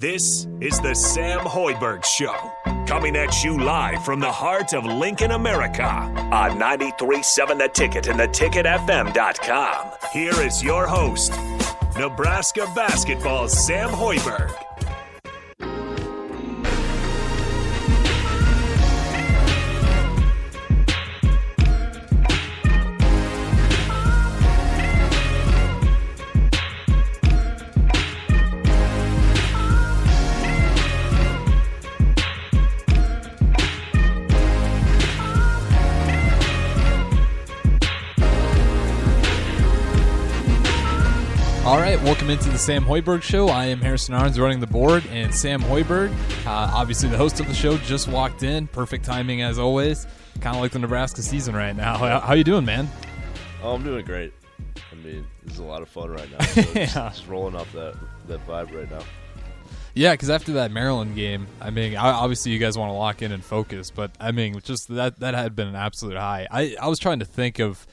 This is the Sam Hoiberg Show, coming at you live from the heart of Lincoln, America, on 93.7 The Ticket and theticketfm.com. Here is your host, Nebraska basketball's Sam Hoiberg. All right, welcome into the Sam Hoiberg Show. I am Harrison Arns running the board, and Sam Hoiberg, uh, obviously the host of the show, just walked in. Perfect timing as always. Kind of like the Nebraska season right now. How, how you doing, man? Oh, I'm doing great. I mean, this is a lot of fun right now. So Yeah. just, just rolling off that that vibe right now. Yeah, because after that Maryland game, I mean, obviously you guys want to lock in and focus, but I mean, just that that had been an absolute high. I I was trying to think of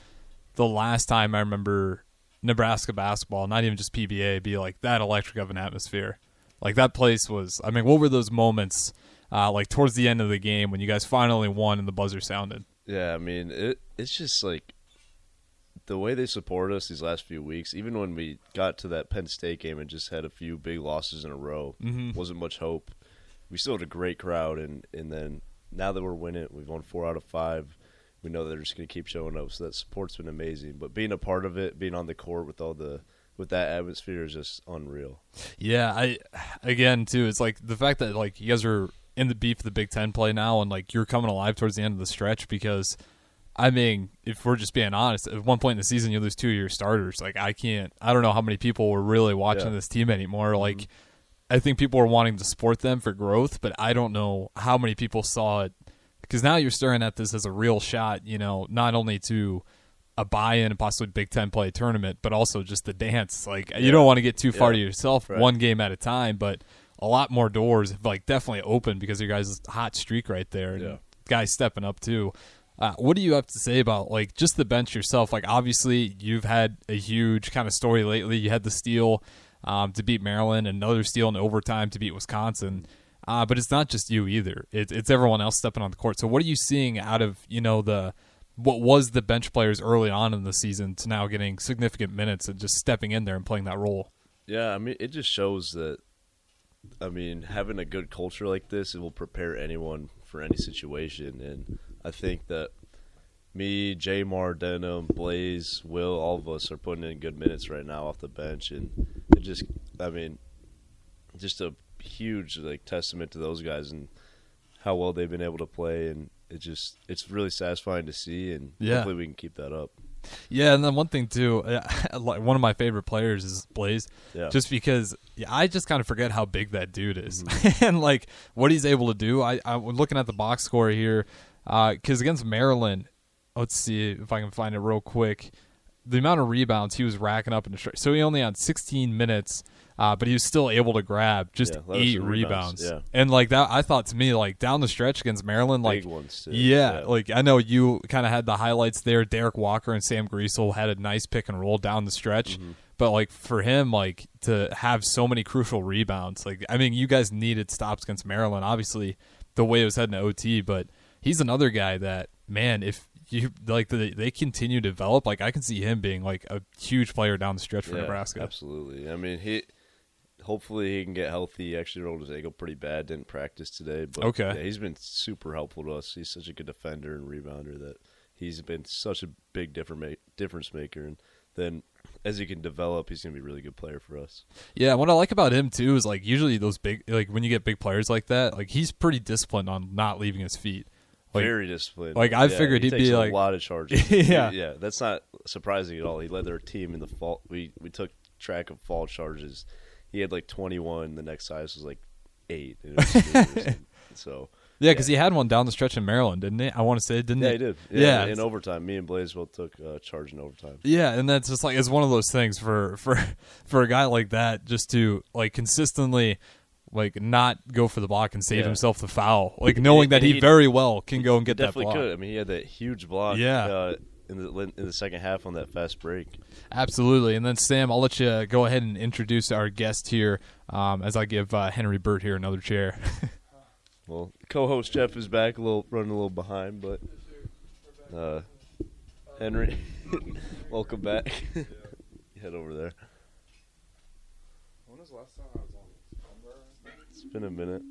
the last time I remember Nebraska basketball, not even just PBA, be like that electric of an atmosphere. Like that place was. I mean, what were those moments? Uh, like towards the end of the game when you guys finally won and the buzzer sounded. Yeah, I mean, it it's just like the way they support us these last few weeks. Even when we got to that Penn State game and just had a few big losses in a row, wasn't much hope. We still had a great crowd, and and then now that we're winning, we've won four out of five. We know they're just going to keep showing up. So that support's been amazing. But being a part of it, being on the court with all the with that atmosphere is just unreal. Yeah, I again too. It's like the fact that like you guys are in the beef of the Big Ten play now, and like you're coming alive towards the end of the stretch because. I mean, if we're just being honest, at one point in the season you lose two of your starters. Like I can't I don't know how many people were really watching Yeah. this team anymore. Mm-hmm. Like I think people are wanting to support them for growth, but I don't know how many people saw it because now you're staring at this as a real shot, you know, not only to a buy-in and possibly Big Ten play tournament, but also just the dance. Like you don't want to get too far to yourself, Right. one game at a time, but a lot more doors have like definitely open because your guys' hot streak right there, and Yeah. guys stepping up too. Uh, what do you have to say about like just the bench yourself? Like obviously you've had a huge kind of story lately. You had the steal um, to beat Maryland, and another steal in overtime to beat Wisconsin. Uh, but it's not just you either. It, it's everyone else stepping on the court. So what are you seeing out of you know the what was the bench players early on in the season to now getting significant minutes and just stepping in there and playing that role? Yeah, I mean, it just shows that. I mean, having a good culture like this, it will prepare anyone for any situation, and I think that me, Jamar, Denim, Blaise, Will, all of us are putting in good minutes right now off the bench, and it just, I mean, just a huge like testament to those guys and how well they've been able to play, and it just, it's really satisfying to see, and Yeah. hopefully we can keep that up. Yeah, and then one thing too, like one of my favorite players is Blaise, Yeah. just because yeah, I just kind of forget how big that dude is, Mm-hmm. and like what he's able to do. I I'm looking at the box score here, because against Maryland, let's see if I can find it real quick. The amount of rebounds he was racking up in the stretch, so he only had 16 minutes, uh, but he was still able to grab just Yeah, eight rebounds. rebounds, yeah. And like that, I thought to me like down the stretch against Maryland, like ones, yeah, Yeah. like I know you kind of had the highlights there. Derek Walker and Sam Griesel had a nice pick and roll down the stretch, Mm-hmm. but like for him, like to have so many crucial rebounds, like I mean, you guys needed stops against Maryland. Obviously, the way it was heading to OT, but he's another guy that man, if you like the, they continue to develop, like I can see him being like a huge player down the stretch for Yeah, Nebraska. Absolutely. I mean, he hopefully he can get healthy. He actually rolled his ankle pretty bad. Didn't practice today, but Okay. yeah, he's been super helpful to us. He's such a good defender and rebounder that he's been such a big different difference maker. And then as he can develop, he's gonna be a really good player for us. Yeah, what I like about him too is like usually those big like when you get big players like that, like he's pretty disciplined on not leaving his feet. Like, Very disciplined. like, I Yeah, figured he he'd takes be a like- a lot of charges. Yeah. yeah. That's not surprising at all. He led their team in the fall. We we took track of fall charges. He had like 21. The next highest was like eight. Was so Yeah, because he had one down the stretch in Maryland, didn't he? I want to say, didn't yeah, he? he did. Yeah, Yeah, in overtime, me and Blaise both took uh, charge in overtime. Yeah, and that's just like it's one of those things for for for a guy like that just to like consistently like not go for the block and save Yeah. himself the foul, like knowing that and he he- very well can go and get that block. could. I mean, he had that huge block. Yeah. uh, in the in the second half on that fast break. Absolutely. And then Sam, I'll let you go ahead and introduce our guest here um, as I give uh, Henry Burt here another chair. well, co-host Jeff is back, a little running a little behind, but uh, Henry, welcome back. Head over there. When was the last time I was on? It's been a minute.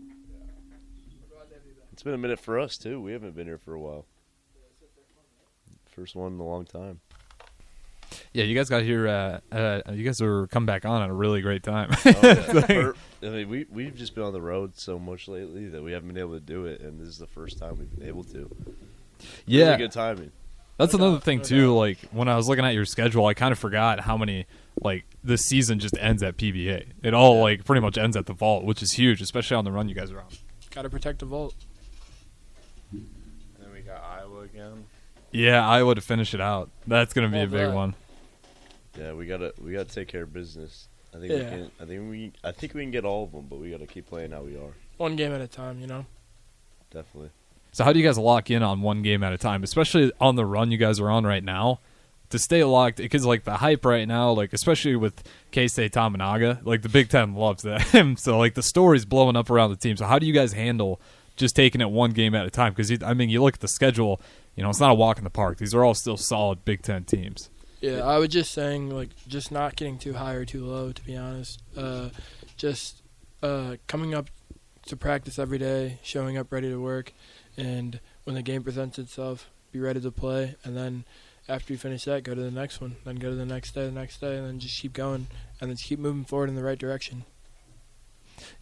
It's been a minute for us too. We haven't been here for a while. First one in a long time. Yeah, you guys got here. Uh, uh, you guys are come back on at a really great time. Oh, yeah. I mean, we we've just been on the road so much lately that we haven't been able to do it, and this is the first time we've been able to. yeah, really good timing. That's another thing too. Like when I was looking at your schedule, I kind of forgot how many like the season just ends at PBA. It all like pretty much ends at the vault, which is huge, especially on the run you guys are on. Got to protect the vault. And then we got Iowa again. Yeah, I would finish it out. That's gonna be Love a big that. one. Yeah, we gotta we gotta take care of business. I think Yeah. we can. I think we. I think we can get all of them, but we gotta keep playing how we are. One game at a time, you know. Definitely. So how do you guys lock in on one game at a time, especially on the run you guys are on right now? To stay locked, because like the hype right now, like especially with Keisei Tominaga, like the Big Ten loves them. so like the story's blowing up around the team. So how do you guys handle just taking it one game at a time? Because I mean, you look at the schedule, you know, it's not a walk in the park. These are all still solid Big Ten teams. Yeah, I was just saying, like, just not getting too high or too low, to be honest. Uh, just uh, coming up to practice every day, showing up ready to work, and when the game presents itself, be ready to play. And then after you finish that, go to the next one, then go to the next day, the next day, and then just keep going, and then just keep moving forward in the right direction.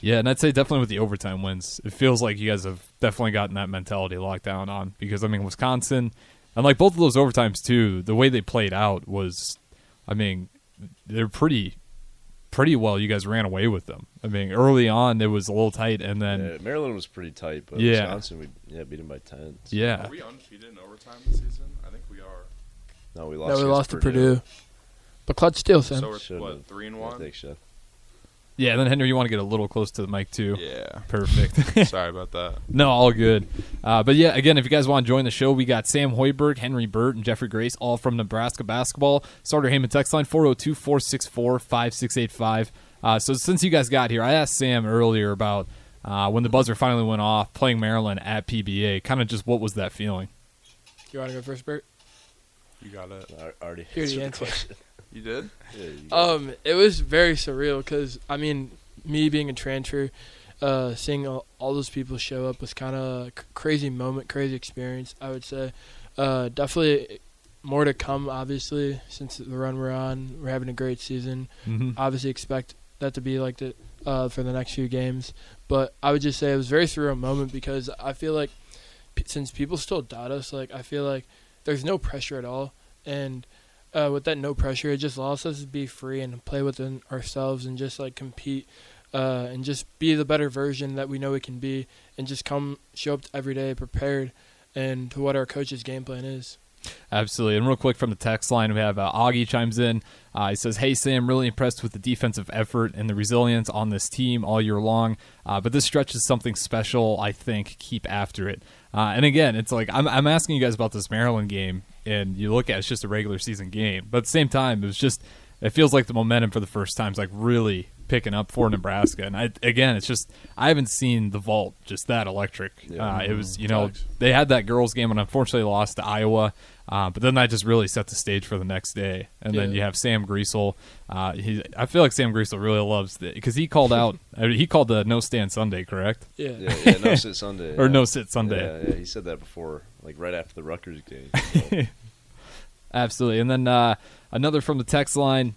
Yeah, and I'd say definitely with the overtime wins, it feels like you guys have definitely gotten that mentality locked down on. Because I mean, Wisconsin, and like both of those overtimes too, the way they played out was, I mean, they're pretty, pretty well. You guys ran away with them. I mean, early on it was a little tight, and then yeah, Maryland was pretty tight, but Yeah. Wisconsin we yeah beat them by ten. So- yeah, Are we undefeated in overtime this season? I think we are. No, we lost. No, we against lost to Purdue. But clutch steal, Sam. So we're Should've. what three and Yeah, one? thanks, Chef. Yeah. And then Henry, you want to get a little close to the mic too. Yeah. Perfect. Sorry about that. No, all good. Uh, but yeah, again, if you guys want to join the show, we got Sam Hoiberg, Henry Burt, and Jeffrey Grace, all from Nebraska basketball. Starter Heyman text line 402 464 5685. Uh, So since you guys got here, I asked Sam earlier about uh, when the buzzer finally went off playing Maryland at PBA, kind of just what was that feeling? You want to go first, Burt? You got it. I already Here the answered answer. question. You did? Yeah, you it. Um, it was very surreal because I mean, me being a transfer, uh, seeing all, all those people show up was kind of a c- crazy moment, crazy experience. I would say, uh, definitely more to come. Obviously, since the run we're on, we're having a great season. Mm-hmm. Obviously, expect that to be like the uh, for the next few games. But I would just say it was a very surreal moment because I feel like p- since people still doubt us, like I feel like there's no pressure at all, and uh, with that no pressure, it just allows us to be free and play within ourselves and just like compete uh, and just be the better version that we know we can be and just come show up every day prepared and to what our coach's game plan is. Absolutely. And real quick from the text line, we have uh, Augie chimes in. Uh, he says, Hey, Sam, really impressed with the defensive effort and the resilience on this team all year long. Uh, but this stretch is something special, I think. Keep after it. Uh, and again, it's like I'm, I'm asking you guys about this Maryland game, and you look at it, it's just a regular season game. But at the same time, it was just, it feels like the momentum for the first time is like really picking up for Nebraska. And I, again, it's just, I haven't seen the vault just that electric. Yeah. Uh, it was, you know, Facts. they had that girls game and unfortunately lost to Iowa. Uh, but then that just really set the stage for the next day. And then you have Sam Griesel. Uh, he, I feel like Sam Griesel really loves it because he called out. I mean, he called the no stand Sunday, correct? Yeah. Yeah, yeah, no sit Sunday. Or yeah. no sit Sunday. Yeah, yeah, he said that before, like right after the Rutgers game. So, Absolutely. And then uh, another from the text line.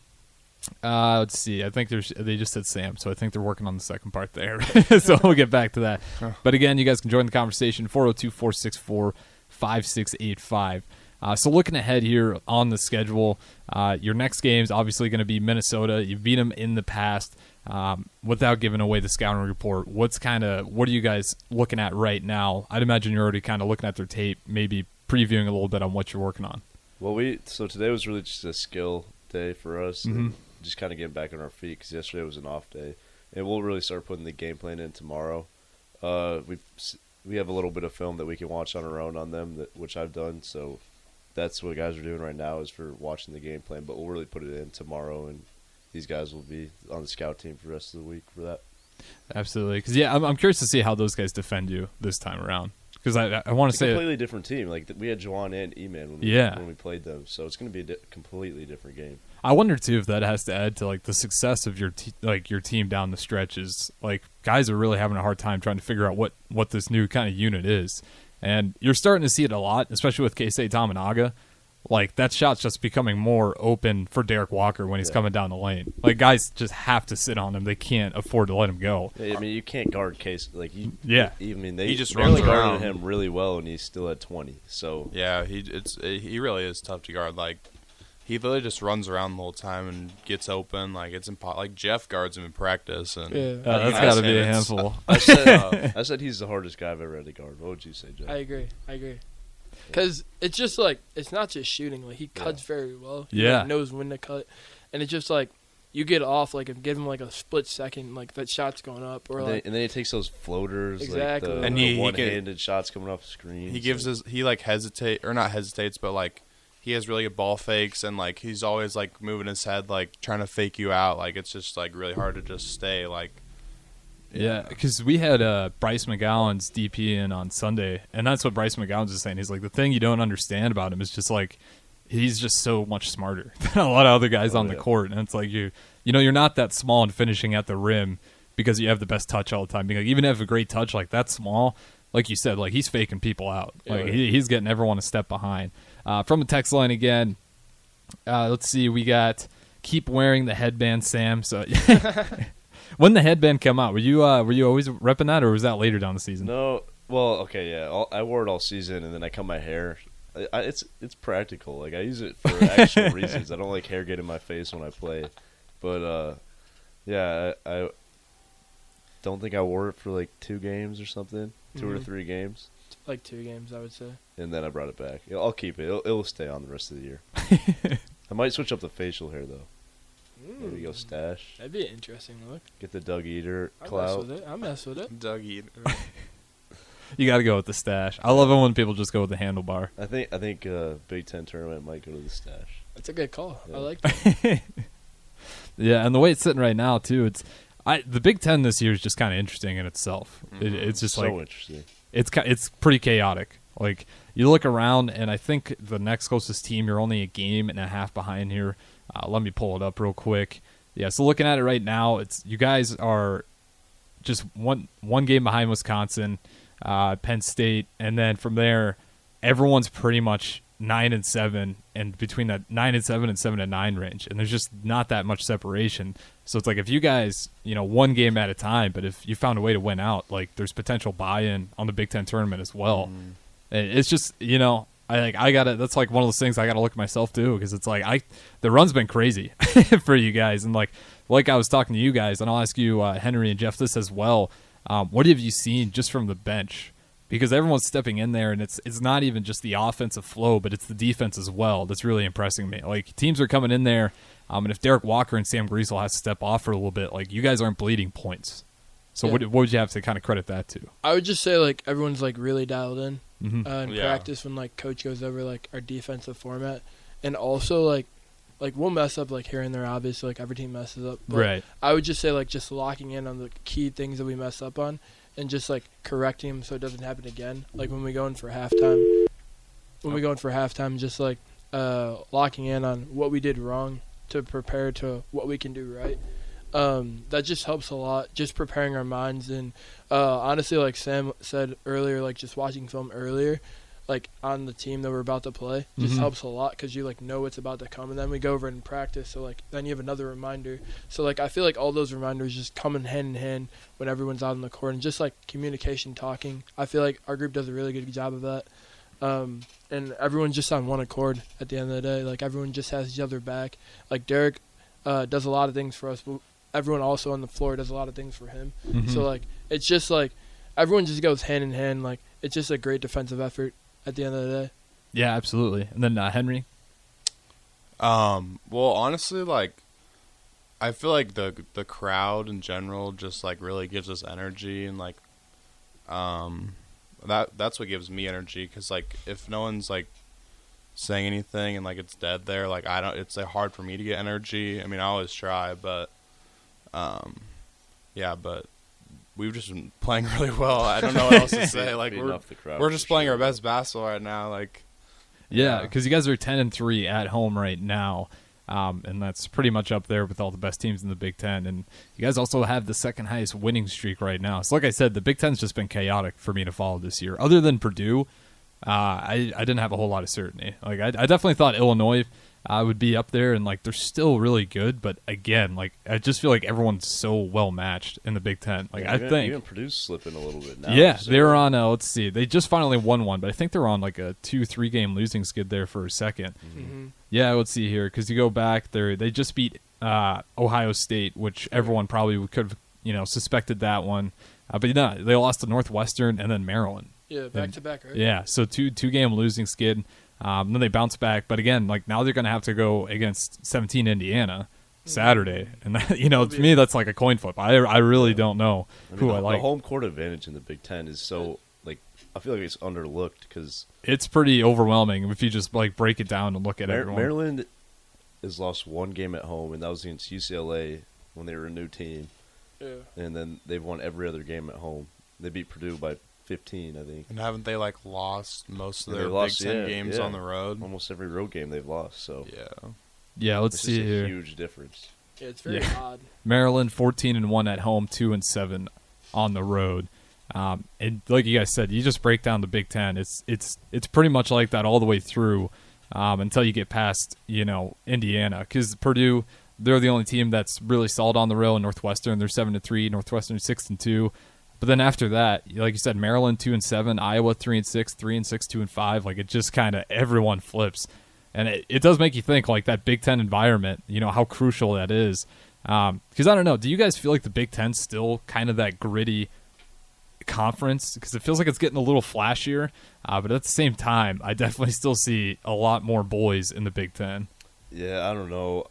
Uh, let's see. I think there's they just said Sam, so I think they're working on the second part there. so we'll get back to that. But again, you guys can join the conversation 402 464 5685. Uh, so looking ahead here on the schedule, uh, your next game is obviously going to be Minnesota. You've beat them in the past. Um, without giving away the scouting report, what's kind of what are you guys looking at right now? I'd imagine you're already kind of looking at their tape, maybe previewing a little bit on what you're working on. well, we so today was really just a skill day for us, and Mhm. Just kind of getting back on our feet because yesterday was an off day, and we'll really start putting the game plan in tomorrow. Uh, we we have a little bit of film that we can watch on our own on them, that which I've done, so that's what guys are doing right now is for watching the game plan. But we'll really put it in tomorrow, and these guys will be on the scout team for the rest of the week for that. Absolutely, because yeah, I'm, I'm curious to see how those guys defend you this time around. Because I I want to say completely different team. Like we had Juwan and E-Man when we, Yeah. when we played them, so it's going to be a di- completely different game. I wonder too if that has to add to like the success of your te- like your team down the stretch is like guys are really having a hard time trying to figure out what what this new kind of unit is, and you're starting to see it a lot, especially with Keisei Tominaga. Like that shot's just becoming more open for Derek Walker when he's Yeah. coming down the lane. Like guys just have to sit on him; they can't afford to let him go. I mean, you can't guard Case like you. Yeah. I mean, they He just barely runs guarded around. him really well, and he's still at twenty. So Yeah, he it's he really is tough to guard. Like he literally just runs around the whole time and gets open. Like it's impo- Like Jeff guards him in practice, and Yeah. Uh, that's I got to be a handful. I said, uh, I said he's the hardest guy I've ever had to guard. What would you say, Jeff? I agree. I agree. Because it's just like it's not just shooting. Like he cuts very well. He, Yeah. like, knows when to cut, and it's just like you get off. Like if give him like a split second, like that shot's going up, or and, then, like and then he takes those floaters, Exactly. like the, And the he- he can- one-handed shots coming off the screen. he gives so- his he like hesitate or not hesitates, but like he has really good ball fakes and like he's always like moving his head, like trying to fake you out. Like it's just like really hard to just stay like. Yeah, because we had uh, Bryce McGowens DP in on Sunday, and that's what Bryce McGowens is saying. He's like, the thing you don't understand about him is just like he's just so much smarter than a lot of other guys Oh, on the court, and it's like you, you know, you're not that small and finishing at the rim because you have the best touch all the time. Being like, even if you have a great touch like that small, like you said, like he's faking people out. Like Yeah. he, he's getting everyone a step behind. Uh, from the text line again, uh, let's see, we got keep wearing the headband, Sam. So. When the headband come out, were you uh, were you always repping that, or was that later down the season? No, well, okay, yeah. All, I wore it all season, and then I cut my hair. I, I, it's it's practical. Like I use it for actual reasons. I don't like hair getting in my face when I play, but uh, yeah, I, I don't think I wore it for like two games or something, 2 or Mhm. three games, like two games, I would say. And then I brought it back. I'll keep it. It'll, it'll stay on the rest of the year. I might switch up the facial hair though. There we go, stash. That'd be an interesting look. Get the Doug Eater Cloud. I mess with it. I mess with it. Dougie. You got to go with the stash. I love it when people just go with the handlebar. I think I think uh, Big Ten tournament might go to the stash. That's a good call. Yeah. I like that. Yeah, and the way it's sitting right now too, it's I the Big Ten this year is just kind of interesting in itself. It, it's just so like interesting. it's it's pretty chaotic. Like you look around, and I think the next closest team you're only a game and a half behind here. Uh, let me pull it up real quick. Yeah, so looking at it right now, it's you guys are just one one game behind Wisconsin, uh, Penn State, and then from there, everyone's pretty much nine and seven, and between that nine and seven and seven and nine range, and there's just not that much separation. So it's like if you guys, you know, one game at a time, but if you found a way to win out, like there's potential buy-in on the Big Ten tournament as well. And It's just you know. I like I gotta. That's like one of those things I gotta look at myself too because it's like I the run's been crazy for you guys and like like I was talking to you guys and I'll ask you uh, Henry and Jeff this as well. Um, what have you seen just from the bench? Because everyone's stepping in there and it's it's not even just the offensive flow, but it's the defense as well that's really impressing me. Like teams are coming in there, um, and if Derek Walker and Sam Griesel has to step off for a little bit, like you guys aren't bleeding points. So Yeah. what what would you have to kind of credit that to? I would just say like everyone's like really dialed in Mhm. uh, in Yeah. practice when like coach goes over like our defensive format, and also like like we'll mess up like here and there. Obviously, like every team messes up. But Right. I would just say like just locking in on the key things that we mess up on, and just like correcting them so it doesn't happen again. Like when we go in for halftime, when we go in for halftime, just like uh, locking in on what we did wrong to prepare to what we can do right. Um, that just helps a lot. Just preparing our minds and uh, honestly, like Sam said earlier, like just watching film earlier, like on the team that we're about to play, just Mhm. helps a lot because you like know what's about to come, and then we go over and practice. So like then you have another reminder. So like I feel like all those reminders just come in hand in hand when everyone's out on the court, and just like communication, talking. I feel like our group does a really good job of that. Um, and everyone's just on one accord at the end of the day. Like everyone just has each other back. Like Derek uh, does a lot of things for us, but everyone also on the floor does a lot of things for him. Mhm. So like it's just like everyone just goes hand in hand. Like it's just a great defensive effort at the end of the day. yeah, absolutely. And then uh, Henry. Um. Well, honestly, like, I feel like the the crowd in general just like really gives us energy and like, um, that that's what gives me energy because like if no one's like saying anything and like it's dead there. Like I don't. It's like hard for me to get energy. I mean, I always try, but um, yeah, but we've just been playing really well. I don't know what else to say. Like we're the crowd we're just playing sure. our best basketball right now. Like Yeah, Yeah. because you guys are ten and three at home right now, um, and that's pretty much up there with all the best teams in the Big Ten. And you guys also have the second highest winning streak right now. So, like I said, the Big Ten's just been chaotic for me to follow this year. Other than Purdue, uh, I I didn't have a whole lot of certainty. Like I, I definitely thought Illinois uh, would be up there, and like they're still really good. But again, like I just feel like everyone's so well matched in the Big Ten. Like Yeah, I even, think even Purdue's slipping a little bit now. yeah, so- they're on. Uh, let's see, they just finally won one, but I think they're on like a two, three game losing skid there for a 2nd Mhm. Yeah, let's see here because you go back, they they just beat uh, Ohio State, which everyone probably could have you know suspected that one, uh, but no, they lost to Northwestern and then Maryland. Yeah, back to back, right? Yeah, so two two game losing skid. Um, then they bounce back, but again, like now they're going to have to go against 17 Indiana Saturday, and that, you know to me that's like a coin flip. I I really don't know I mean, who the, I like. The home court advantage in the Big Ten is so like I feel like it's underlooked because it's pretty overwhelming if you just like break it down and look at everyone. Maryland has lost one game at home, and that was against UCLA when they were a new team, Yeah. and then they've won every other game at home. They beat Purdue by 15, I think. and haven't they like lost most of Yeah, their they lost, Big Ten yeah, games yeah. on the road? Almost every road game they've lost, so Yeah. Yeah, let's it's see just a here. huge difference. Yeah, it's very Yeah. odd. Maryland 14 and 1 at home, 2 and 7 on the road. Um, and like you guys said, you just break down the Big 10. It's it's it's pretty much like that all the way through um, until you get past, you know, Indiana cuz Purdue they're the only team that's really solid on the road. Northwestern, they're 7 to 3, Northwestern 6 and 2. But then after that, like you said, Maryland 2 and 7, Iowa 3 and 6, 3 and 6, 2 and 5, like it just kind of everyone flips. And it, it does make you think like that Big 10 environment, you know, how crucial that is. Um, cuz I don't know, do you guys feel like the Big 10's still kind of that gritty conference because it feels like it's getting a little flashier, uh, but at the same time, I definitely still see a lot more boys in the Big Ten. Yeah, I don't know.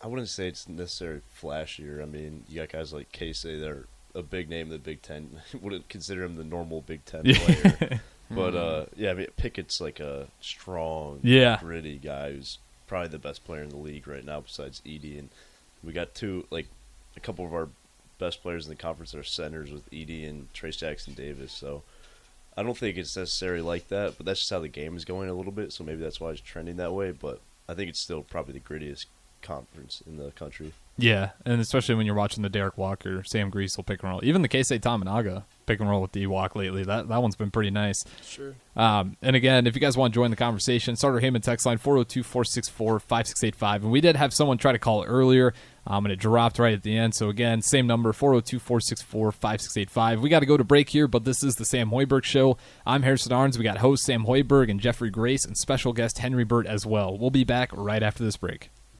I wouldn't say it's necessarily flashier. I mean, you got guys like Casey that are a big name in the Big Ten. wouldn't consider him the normal Big Ten player. but uh, yeah, I mean, Pickett's like a strong, Yeah. gritty guy who's probably the best player in the league right now besides Edey. And we got two, like, a couple of our best players in the conference are centers with Edey and Trayce Jackson Davis. So I don't think it's necessarily like that, but that's just how the game is going a little bit. So maybe that's why it's trending that way. But I think it's still probably the grittiest conference in the country. Yeah, and especially when you're watching the Derek Walker, Sam Griesel pick and roll, even the Keisei Tominaga pick and roll with D Walk lately. That that one's been pretty nice. Sure. Um, and again, if you guys want to join the conversation, Starter Heyman text line 402 464 5685. And we did have someone try to call earlier, um, and it dropped right at the end. So again, same number 402 464 5685. We got to go to break here, but this is the Sam Hoiberg Show. I'm Harrison Arns. We got host Sam Hoiberg and Jeffrey Grace, and special guest Henry Burt as well. We'll be back right after this break.